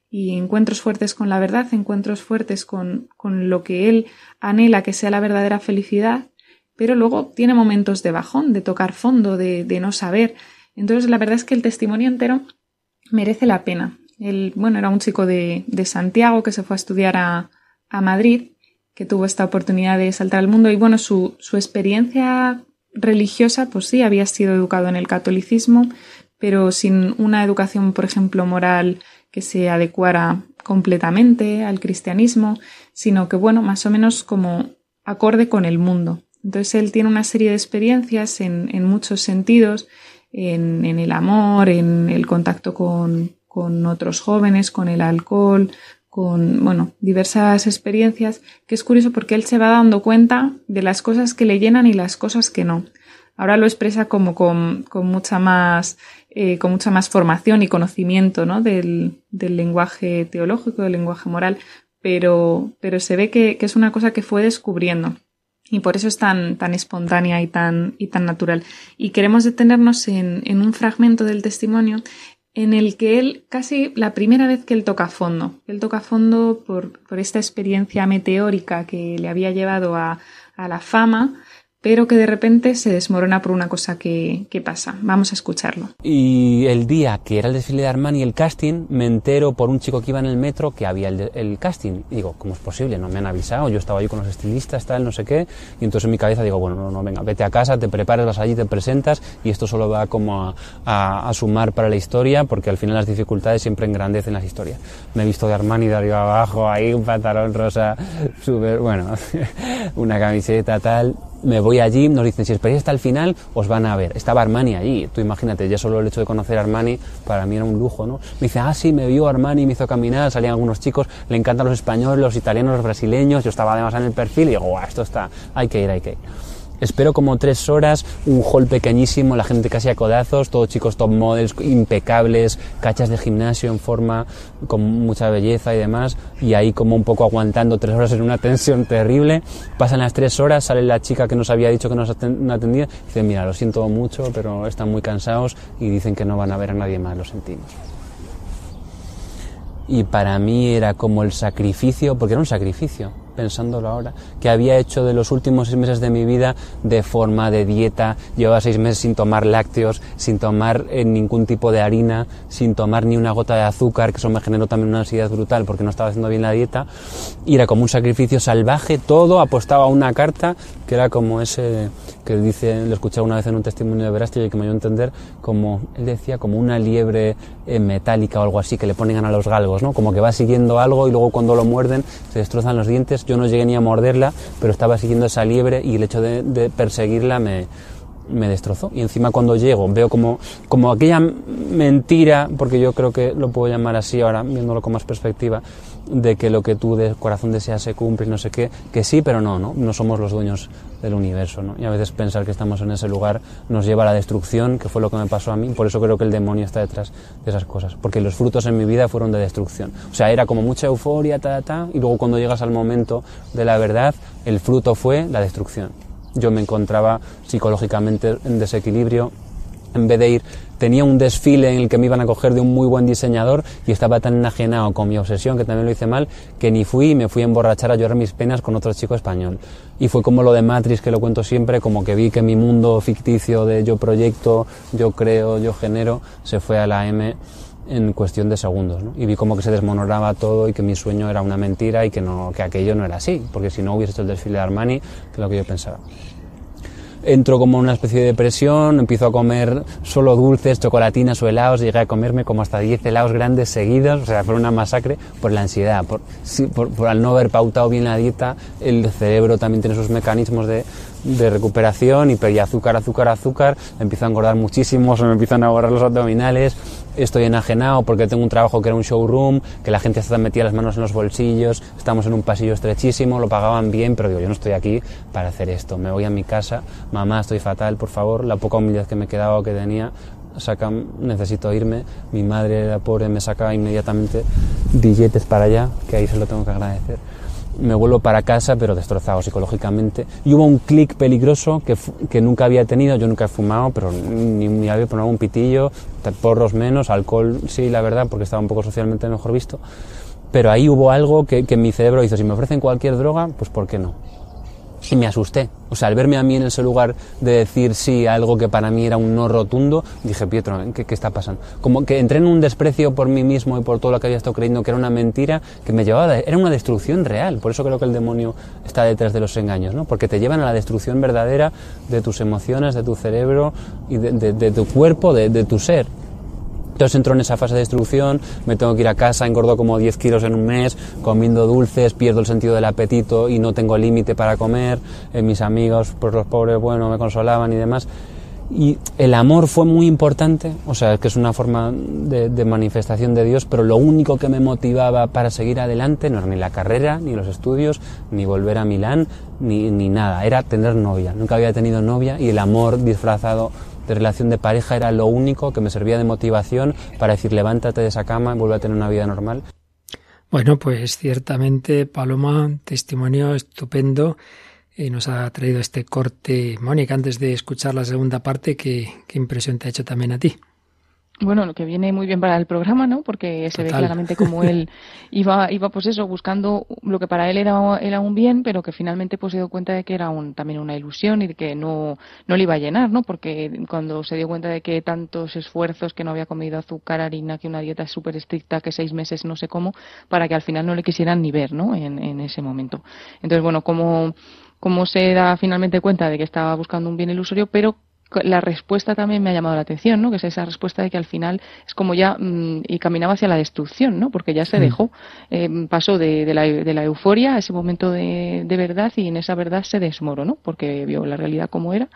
y encuentros fuertes con la verdad, encuentros fuertes con, con lo que él anhela que sea la verdadera felicidad pero luego tiene momentos de bajón, de tocar fondo, de, no saber. Entonces, la verdad es que el testimonio entero merece la pena. Él, bueno, era un chico de, Santiago que se fue a estudiar a, Madrid, que tuvo esta oportunidad de saltar al mundo y bueno, su, su experiencia religiosa, pues sí, había sido educado en el catolicismo, pero sin una educación, por ejemplo, moral que se adecuara completamente al cristianismo, sino que, bueno, más o menos como acorde con el mundo. Entonces él tiene una serie de experiencias en, muchos sentidos, en, el amor, en el contacto con, otros jóvenes, con el alcohol, con, bueno, diversas experiencias, que es curioso porque él se va dando cuenta de las cosas que le llenan y las cosas que no. Ahora lo expresa como con, mucha más eh, con mucha más formación y conocimiento ¿no? del, lenguaje teológico, del lenguaje moral, pero, pero se ve que, que, es una cosa que fue descubriendo. Y por eso es tan, tan espontánea y tan, y tan natural. Y queremos detenernos en, en un fragmento del testimonio en el que él, casi la primera vez que él toca fondo, él toca fondo por, por esta experiencia meteórica que le había llevado a, a la fama, pero que de repente se desmorona por una cosa que, pasa. Vamos a escucharlo. Y el día que era el desfile de Armani, el casting, me entero por un chico que iba en el metro que había el, casting. Y digo, ¿cómo es posible? No me han avisado, yo estaba allí con los estilistas, tal, no sé qué. Y entonces en mi cabeza digo, bueno, no, no, venga, vete a casa, te preparas, vas allí, te presentas y esto solo va como a, sumar para la historia porque al final las dificultades siempre engrandecen las historias. Me he visto de Armani de arriba abajo, ahí un pantalón rosa, súper, bueno, una camiseta, tal me voy allí, nos dicen, si esperáis hasta el final, os van a ver. Estaba Armani allí, tú imagínate, ya solo el hecho de conocer Armani para mí era un lujo, ¿no? Me dice, ah, sí, me vio Armani, me hizo caminar, salían algunos chicos, le encantan los españoles, los italianos, los brasileños, yo estaba además en el perfil y digo, guau, esto está, hay que ir, hay que ir. Espero como tres horas, un hall pequeñísimo, la gente casi a codazos, todos chicos top models, impecables, cachas de gimnasio en forma, con mucha belleza y demás, y ahí como un poco aguantando tres horas en una tensión terrible. Pasan las tres horas, sale la chica que nos había dicho que nos atendía, dice, mira, lo siento mucho, pero están muy cansados y dicen que no van a ver a nadie más, lo sentimos y para mí era como el sacrificio, porque era un sacrificio, pensándolo ahora, que había hecho de los últimos seis meses de mi vida de forma de dieta. Llevaba seis meses sin tomar lácteos, sin tomar eh, ningún tipo de harina, sin tomar ni una gota de azúcar, que eso me generó también una ansiedad brutal porque no estaba haciendo bien la dieta. Y era como un sacrificio salvaje, todo apostaba a una carta que era como ese que dice, lo escuché una vez en un testimonio de Verástegui y que me dio a entender, como él decía, como una liebre eh, metálica o algo así que le ponen a los galgos, ¿no? Como que va siguiendo algo y luego cuando lo muerden se destrozan los dientes yo no llegué ni a morderla, pero estaba siguiendo esa liebre y el hecho de, perseguirla me, me destrozó. Y encima cuando llego veo como, como aquella mentira, porque yo creo que lo puedo llamar así ahora, viéndolo con más perspectiva, de que lo que tú de corazón deseas se cumple no sé qué, que sí, pero no, no, no somos los dueños del universo, ¿no? Y a veces pensar que estamos en ese lugar nos lleva a la destrucción, que fue lo que me pasó a mí, por eso creo que el demonio está detrás de esas cosas, porque los frutos en mi vida fueron de destrucción. O sea, era como mucha euforia, ta, ta, y luego cuando llegas al momento de la verdad, el fruto fue la destrucción. Yo me encontraba psicológicamente en desequilibrio, en vez de ir tenía un desfile en el que me iban a coger de un muy buen diseñador y estaba tan enajenado con mi obsesión, que también lo hice mal, que ni fui y me fui a emborrachar a llorar mis penas con otro chico español. Y fue como lo de Matrix, que lo cuento siempre, como que vi que mi mundo ficticio de yo proyecto, yo creo, yo genero, se fue a la M en cuestión de segundos. Y vi como que se desmonoraba todo y que mi sueño era una mentira y que, no, que aquello no era así, porque si no hubiese hecho el desfile de Armani, que es lo que yo pensaba. Entro como en una especie de depresión, empiezo a comer solo dulces, chocolatinas o helados, llegué a comerme como hasta 10 helados grandes seguidos, o sea, fue una masacre por la ansiedad, por, al no haber pautado bien la dieta, el cerebro también tiene sus mecanismos de, de recuperación y pedí azúcar, azúcar, azúcar, empiezo a engordar muchísimo, se me empiezan a borrar los abdominales, estoy enajenado porque tengo un trabajo que era un showroom, que la gente está metía las manos en los bolsillos, estamos en un pasillo estrechísimo, lo pagaban bien, pero digo, yo no estoy aquí para hacer esto, me voy a mi casa, mamá, estoy fatal, por favor, la poca humildad que me quedaba o que tenía, saca, necesito irme, mi madre, la pobre, me saca inmediatamente billetes para allá, que ahí se lo tengo que agradecer me vuelvo para casa, pero destrozado psicológicamente. Y hubo un clic peligroso que, que, nunca había tenido, yo nunca he fumado, pero ni, ni había probado un pitillo, porros menos, alcohol sí, la verdad, porque estaba un poco socialmente mejor visto. Pero ahí hubo algo que, que mi cerebro hizo, si me ofrecen cualquier droga, pues ¿por qué no? Y me asusté. O sea, al verme a mí en ese lugar de decir sí a algo que para mí era un no rotundo, dije, Pietro, ¿qué, ¿qué, está pasando? Como que entré en un desprecio por mí mismo y por todo lo que había estado creyendo que era una mentira que me llevaba, a, era una destrucción real. Por eso creo que el demonio está detrás de los engaños, ¿no? Porque te llevan a la destrucción verdadera de tus emociones, de tu cerebro y de, de, de tu cuerpo, de tu ser. Entonces entro en esa fase de destrucción, me tengo que ir a casa, engordo como 10 kilos en un mes, comiendo dulces, pierdo el sentido del apetito y no tengo límite para comer, eh, mis amigos, pues los pobres, bueno, me consolaban y demás. Y el amor fue muy importante, o sea, que es una forma de, de, manifestación de Dios, pero lo único que me motivaba para seguir adelante no era ni la carrera, ni los estudios, ni volver a Milán, ni, ni nada, era tener novia. Nunca había tenido novia y el amor disfrazado de relación de pareja era lo único que me servía de motivación para decir levántate de esa cama y vuelve a tener una vida normal. Bueno, pues ciertamente, Paloma, testimonio estupendo. Y nos ha traído este corte. Mónica, antes de escuchar la segunda parte, ¿qué, qué impresión te ha hecho también a ti? Bueno, lo que viene muy bien para el programa, ¿no? Porque se Total. ve claramente como él iba, iba pues eso, buscando lo que para él era, era un bien, pero que finalmente pues se dio cuenta de que era un, también una ilusión y de que no, no le iba a llenar, ¿no? Porque cuando se dio cuenta de que tantos esfuerzos, que no había comido azúcar, harina, que una dieta súper estricta, que seis meses no sé cómo, para que al final no le quisieran ni ver, ¿no? En, en ese momento. Entonces, bueno, como cómo se da finalmente cuenta de que estaba buscando un bien ilusorio, pero la respuesta también me ha llamado la atención, ¿no? Que es esa respuesta de que al final es como ya mmm, y caminaba hacia la destrucción, ¿no? Porque ya se dejó, eh, pasó de, de, la, de, la, euforia a ese momento de, de, verdad y en esa verdad se desmoronó porque vio la realidad como era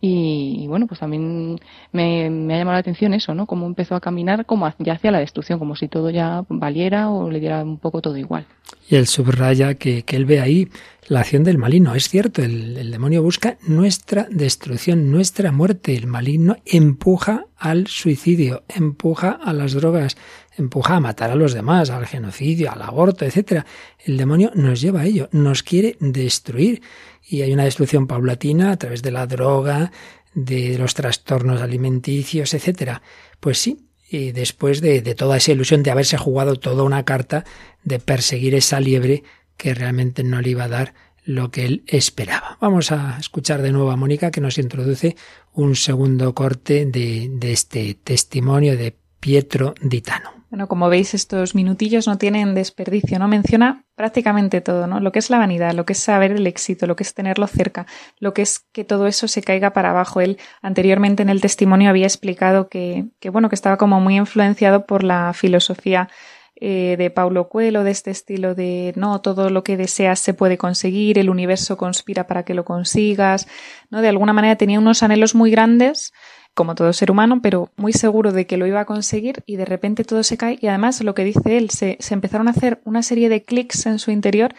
y, y bueno, pues también me, me, ha llamado la atención eso, ¿no? Cómo empezó a caminar como ya hacia la destrucción, como si todo ya valiera o le diera un poco todo igual. Y él subraya que, que él ve ahí la acción del maligno. Es cierto, el, el, demonio busca nuestra destrucción, nuestra muerte. El maligno empuja al suicidio, empuja a las drogas, empuja a matar a los demás, al genocidio, al aborto, etc. El demonio nos lleva a ello, nos quiere destruir. Y hay una destrucción paulatina a través de la droga, de los trastornos alimenticios, etc. Pues sí, y después de, de, toda esa ilusión de haberse jugado toda una carta de perseguir esa liebre que realmente no le iba a dar lo que él esperaba. Vamos a escuchar de nuevo a Mónica que nos introduce un segundo corte de, de este testimonio de Pietro Ditano. Bueno, como veis, estos minutillos no tienen desperdicio, ¿no? Menciona prácticamente todo, ¿no? Lo que es la vanidad, lo que es saber el éxito, lo que es tenerlo cerca, lo que es que todo eso se caiga para abajo. Él anteriormente en el testimonio había explicado que, que bueno, que estaba como muy influenciado por la filosofía eh, de Paulo Coelho, de este estilo de no, todo lo que deseas se puede conseguir, el universo conspira para que lo consigas, ¿no? De alguna manera tenía unos anhelos muy grandes, como todo ser humano, pero muy seguro de que lo iba a conseguir y de repente todo se cae y además lo que dice él, se, se empezaron a hacer una serie de clics en su interior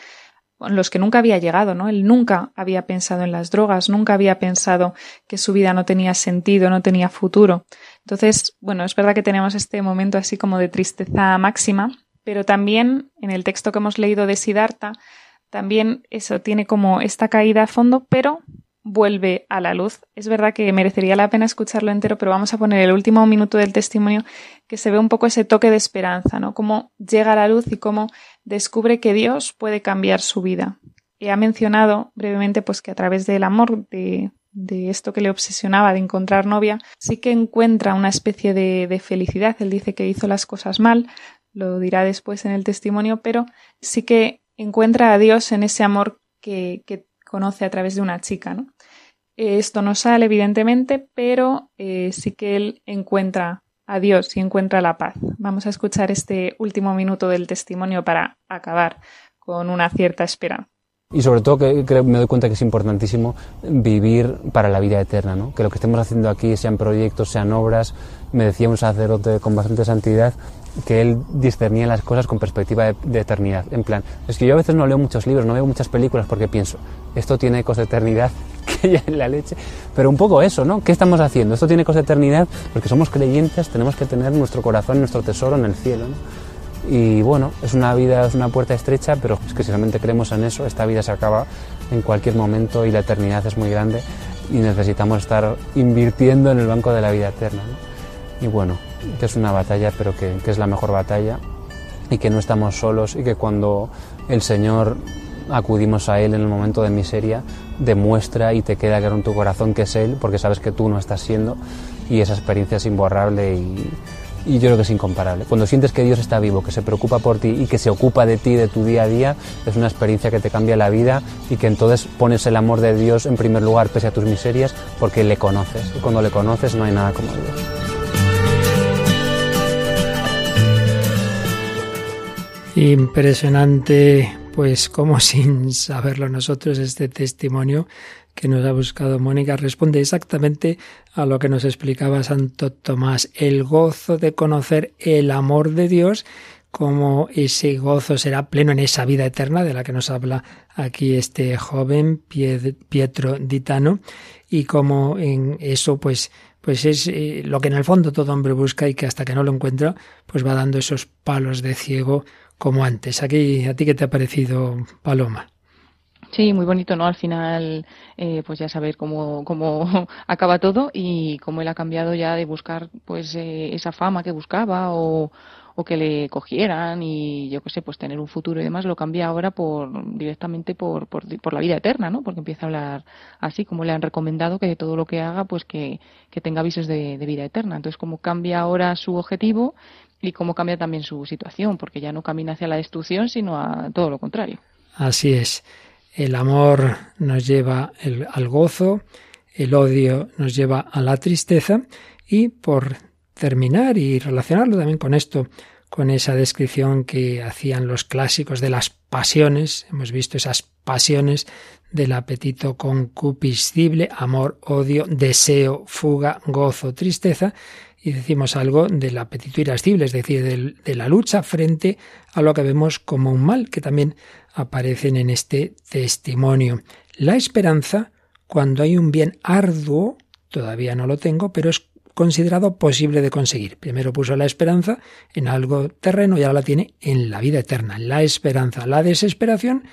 los que nunca había llegado, ¿no? Él nunca había pensado en las drogas, nunca había pensado que su vida no tenía sentido, no tenía futuro. Entonces, bueno, es verdad que tenemos este momento así como de tristeza máxima, pero también en el texto que hemos leído de Siddhartha, también eso tiene como esta caída a fondo, pero vuelve a la luz. Es verdad que merecería la pena escucharlo entero, pero vamos a poner el último minuto del testimonio que se ve un poco ese toque de esperanza, ¿no? Cómo llega a la luz y cómo descubre que Dios puede cambiar su vida. Y ha mencionado brevemente pues que a través del amor, de, de esto que le obsesionaba de encontrar novia, sí que encuentra una especie de, de felicidad. Él dice que hizo las cosas mal, lo dirá después en el testimonio, pero sí que encuentra a Dios en ese amor que, que conoce a través de una chica, ¿no? Esto no sale, evidentemente, pero eh, sí que él encuentra a Dios y encuentra la paz. Vamos a escuchar este último minuto del testimonio para acabar con una cierta esperanza. Y sobre todo que, me doy cuenta que es importantísimo vivir para la vida eterna, ¿no? que lo que estemos haciendo aquí, sean proyectos, sean obras, me decía un sacerdote con bastante santidad, que él discernía las cosas con perspectiva de, eternidad. En plan, es que yo a veces no leo muchos libros, no veo muchas películas porque pienso, esto tiene ecos de eternidad que ya en la leche. Pero un poco eso, ¿no? ¿Qué estamos haciendo? Esto tiene ecos de eternidad porque somos creyentes, tenemos que tener nuestro corazón, nuestro tesoro en el cielo, ¿no? Y bueno, es una vida, es una puerta estrecha, pero es que si realmente creemos en eso, esta vida se acaba en cualquier momento y la eternidad es muy grande y necesitamos estar invirtiendo en el banco de la vida eterna. Y bueno, que es una batalla, pero que, que es la mejor batalla y que no estamos solos y que cuando el Señor acudimos a Él en el momento de miseria, demuestra y te queda claro en tu corazón que es Él, porque sabes que tú no estás siendo y esa experiencia es imborrable y, y yo creo que es incomparable. Cuando sientes que Dios está vivo, que se preocupa por ti y que se ocupa de ti, de tu día a día, es una experiencia que te cambia la vida y que entonces pones el amor de Dios en primer lugar pese a tus miserias porque le conoces. Y cuando le conoces no hay nada como Dios. Impresionante, pues como sin saberlo nosotros, este testimonio que nos ha buscado Mónica responde exactamente a lo que nos explicaba Santo Tomás, el gozo de conocer el amor de Dios, como ese gozo será pleno en esa vida eterna de la que nos habla aquí este joven Pietro Ditano, y como en eso pues pues es eh, lo que en el fondo todo hombre busca y que hasta que no lo encuentra, pues va dando esos palos de ciego como antes. Aquí, ¿a ti qué te ha parecido, Paloma? Sí, muy bonito, ¿no? Al final, eh, pues ya saber cómo, cómo acaba todo y cómo él ha cambiado ya de buscar, pues, eh, esa fama que buscaba o, o que le cogieran y yo qué sé, pues tener un futuro y demás, lo cambia ahora por directamente por, por, la vida eterna, ¿no? Porque empieza a hablar así, como le han recomendado que todo lo que haga, pues que, que tenga avisos de, de vida eterna. Entonces, como cambia ahora su objetivo y cómo cambia también su situación, porque ya no camina hacia la destrucción, sino a todo lo contrario. Así es. El amor nos lleva al gozo, el odio nos lleva a la tristeza y por terminar y relacionarlo también con esto, con esa descripción que hacían los clásicos de las pasiones, hemos visto esas pasiones del apetito concupiscible, amor, odio, deseo, fuga, gozo, tristeza, y decimos algo del apetito irascible, es decir, de la lucha frente a lo que vemos como un mal, que también aparecen en este testimonio. La esperanza, cuando hay un bien arduo, todavía no lo tengo, pero es considerado posible de conseguir. Primero puso la esperanza en algo terreno y ahora la tiene en la vida eterna. La esperanza, la desesperación,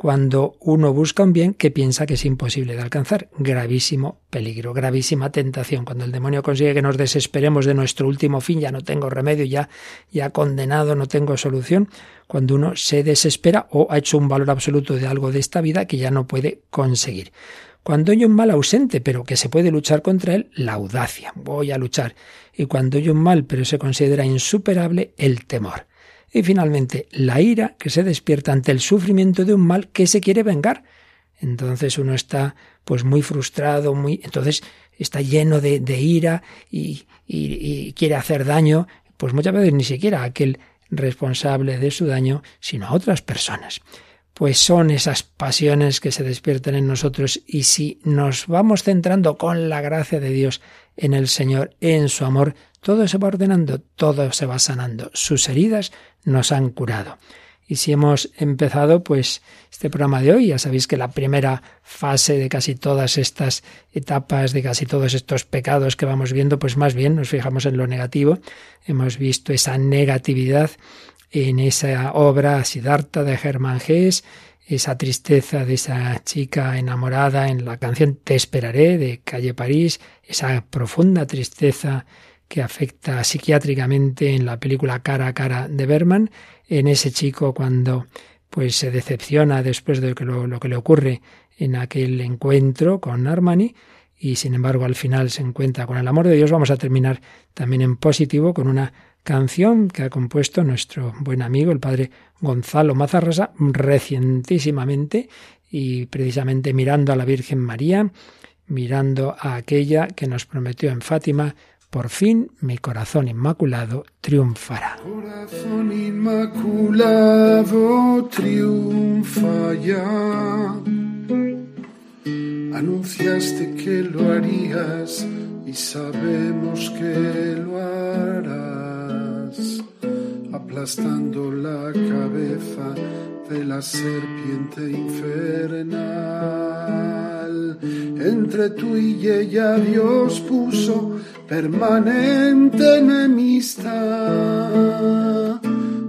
cuando uno busca un bien que piensa que es imposible de alcanzar. Gravísimo peligro, gravísima tentación. Cuando el demonio consigue que nos desesperemos de nuestro último fin, ya no tengo remedio, ya, ya condenado, no tengo solución. Cuando uno se desespera o ha hecho un valor absoluto de algo de esta vida que ya no puede conseguir. Cuando hay un mal ausente, pero que se puede luchar contra él, la audacia. Voy a luchar. Y cuando hay un mal, pero se considera insuperable, el temor. Y finalmente, la ira que se despierta ante el sufrimiento de un mal que se quiere vengar. Entonces uno está pues muy frustrado, muy entonces está lleno de, ira y, y, quiere hacer daño, pues muchas veces ni siquiera a aquel responsable de su daño, sino a otras personas. Pues son esas pasiones que se despiertan en nosotros y si nos vamos centrando con la gracia de Dios en el Señor, en su amor, todo se va ordenando, todo se va sanando. Sus heridas nos han curado. Y si hemos empezado, pues, este programa de hoy, ya sabéis que la primera fase de casi todas estas etapas, de casi todos estos pecados que vamos viendo, pues más bien nos fijamos en lo negativo. Hemos visto esa negatividad en esa obra Siddhartha de Germán Gess, esa tristeza de esa chica enamorada en la canción Te esperaré de Calle París, esa profunda tristeza que afecta psiquiátricamente en la película Cara a Cara de Berman, en ese chico cuando pues se decepciona después de lo, que le ocurre en aquel encuentro con Armani y sin embargo al final se encuentra con el amor de Dios. Vamos a terminar también en positivo con una canción que ha compuesto nuestro buen amigo, el padre Gonzalo Mazarrasa, recientísimamente y precisamente mirando a la Virgen María, mirando a aquella que nos prometió en Fátima, por fin mi corazón inmaculado triunfará. Corazón inmaculado triunfa ya. Anunciaste que lo harías y sabemos que lo harás, aplastando la cabeza de la serpiente infernal. Entre tú y ella Dios puso permanente enemistad.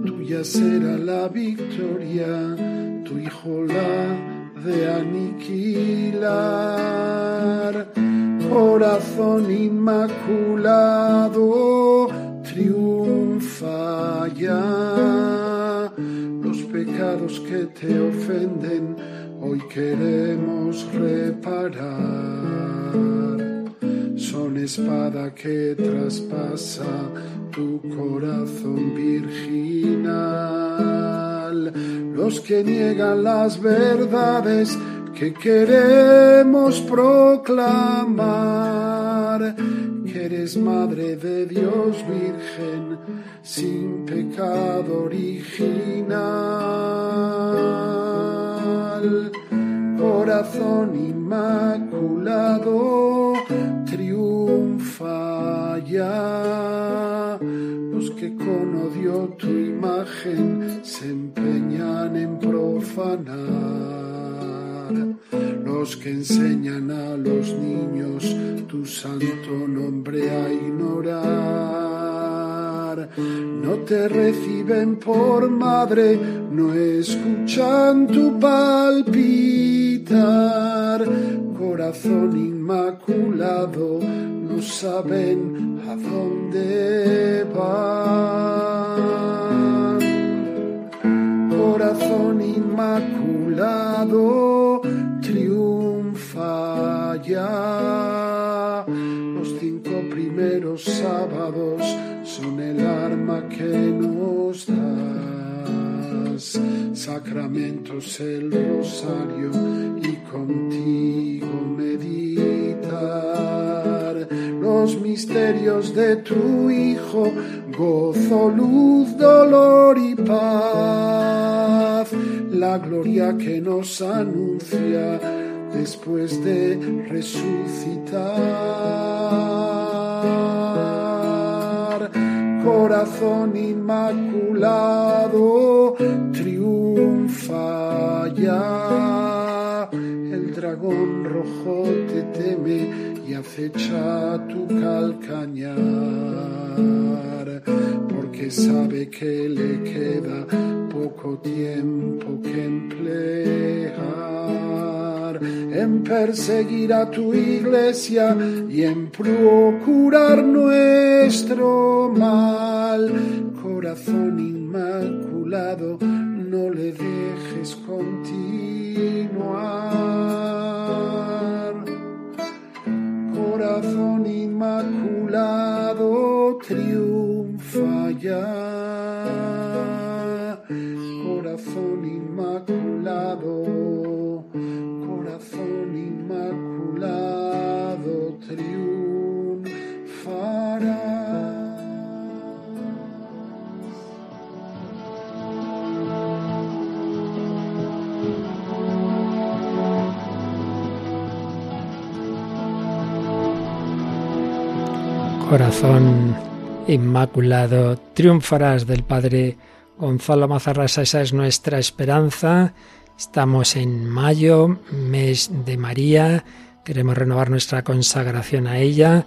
Tuya será la victoria, tu hijo la de aniquilar. Corazón inmaculado, triunfa ya. Los pecados que te ofenden, hoy queremos reparar. Son espada que traspasa tu corazón virginal. Los que niegan las verdades que queremos proclamar, que eres Madre de Dios Virgen, sin pecado original. Corazón inmaculado, ya. Los que con odio tu imagen se empeñan en profanar los que enseñan a los niños tu santo nombre a ignorar. No te reciben por madre, no escuchan tu palpitar. Corazón inmaculado, no saben a dónde van. Corazón inmaculado, triunfa ya. Primeros sábados son el arma que nos das. Sacramentos el rosario y contigo meditar. Los misterios de tu Hijo, gozo, luz, dolor y paz. La gloria que nos anuncia después de resucitar. Corazón inmaculado, triunfa ya. El dragón rojo te teme y acecha tu calcañar, porque sabe que le queda poco tiempo que emplear en perseguir a tu iglesia y en procurar nuestro mal. Corazón inmaculado, no le dejes continuar. Corazón inmaculado, triunfa ya. Corazón inmaculado inmaculado triunfará. Corazón inmaculado, triunfarás del Padre Gonzalo Mazarrasa, esa es nuestra esperanza. Estamos en mayo, mes de María, queremos renovar nuestra consagración a ella.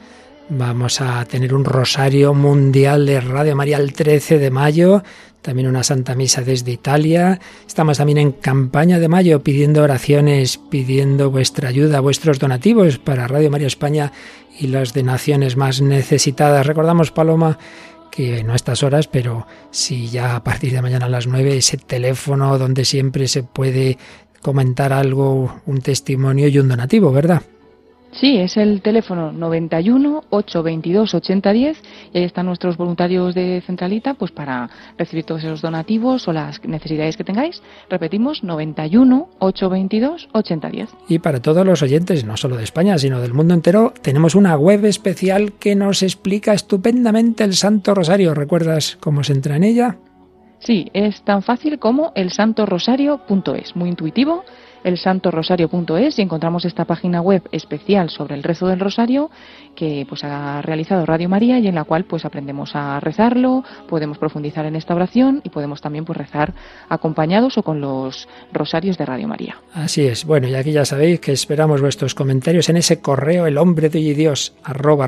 Vamos a tener un rosario mundial de Radio María el 13 de mayo, también una Santa Misa desde Italia. Estamos también en campaña de mayo pidiendo oraciones, pidiendo vuestra ayuda, vuestros donativos para Radio María España y las de naciones más necesitadas. Recordamos, Paloma, que no a estas horas, pero si ya a partir de mañana a las 9 ese teléfono donde siempre se puede comentar algo, un testimonio y un donativo, ¿verdad? Sí, es el teléfono 91 822 8010 y ahí están nuestros voluntarios de Centralita pues para recibir todos esos donativos o las necesidades que tengáis. Repetimos 91 822 8010. Y para todos los oyentes, no solo de España, sino del mundo entero, tenemos una web especial que nos explica estupendamente el Santo Rosario. ¿Recuerdas cómo se entra en ella? Sí, es tan fácil como el santorosario.es, muy intuitivo elsantorosario.es y encontramos esta página web especial sobre el rezo del rosario que pues ha realizado Radio María y en la cual pues aprendemos a rezarlo, podemos profundizar en esta oración y podemos también pues rezar acompañados o con los rosarios de Radio María. Así es. Bueno, y aquí ya sabéis que esperamos vuestros comentarios en ese correo el hombre de Dios arroba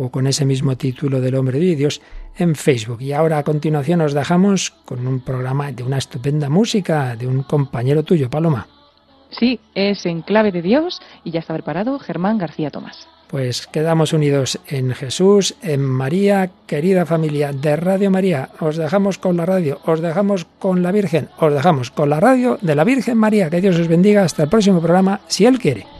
o con ese mismo título del hombre de Dios en Facebook. Y ahora a continuación os dejamos con un programa de una estupenda música de un compañero tuyo, Paloma. Sí, es en clave de Dios y ya está preparado Germán García Tomás. Pues quedamos unidos en Jesús, en María, querida familia de Radio María. Os dejamos con la radio, os dejamos con la Virgen, os dejamos con la radio de la Virgen María. Que Dios os bendiga. Hasta el próximo programa, si Él quiere.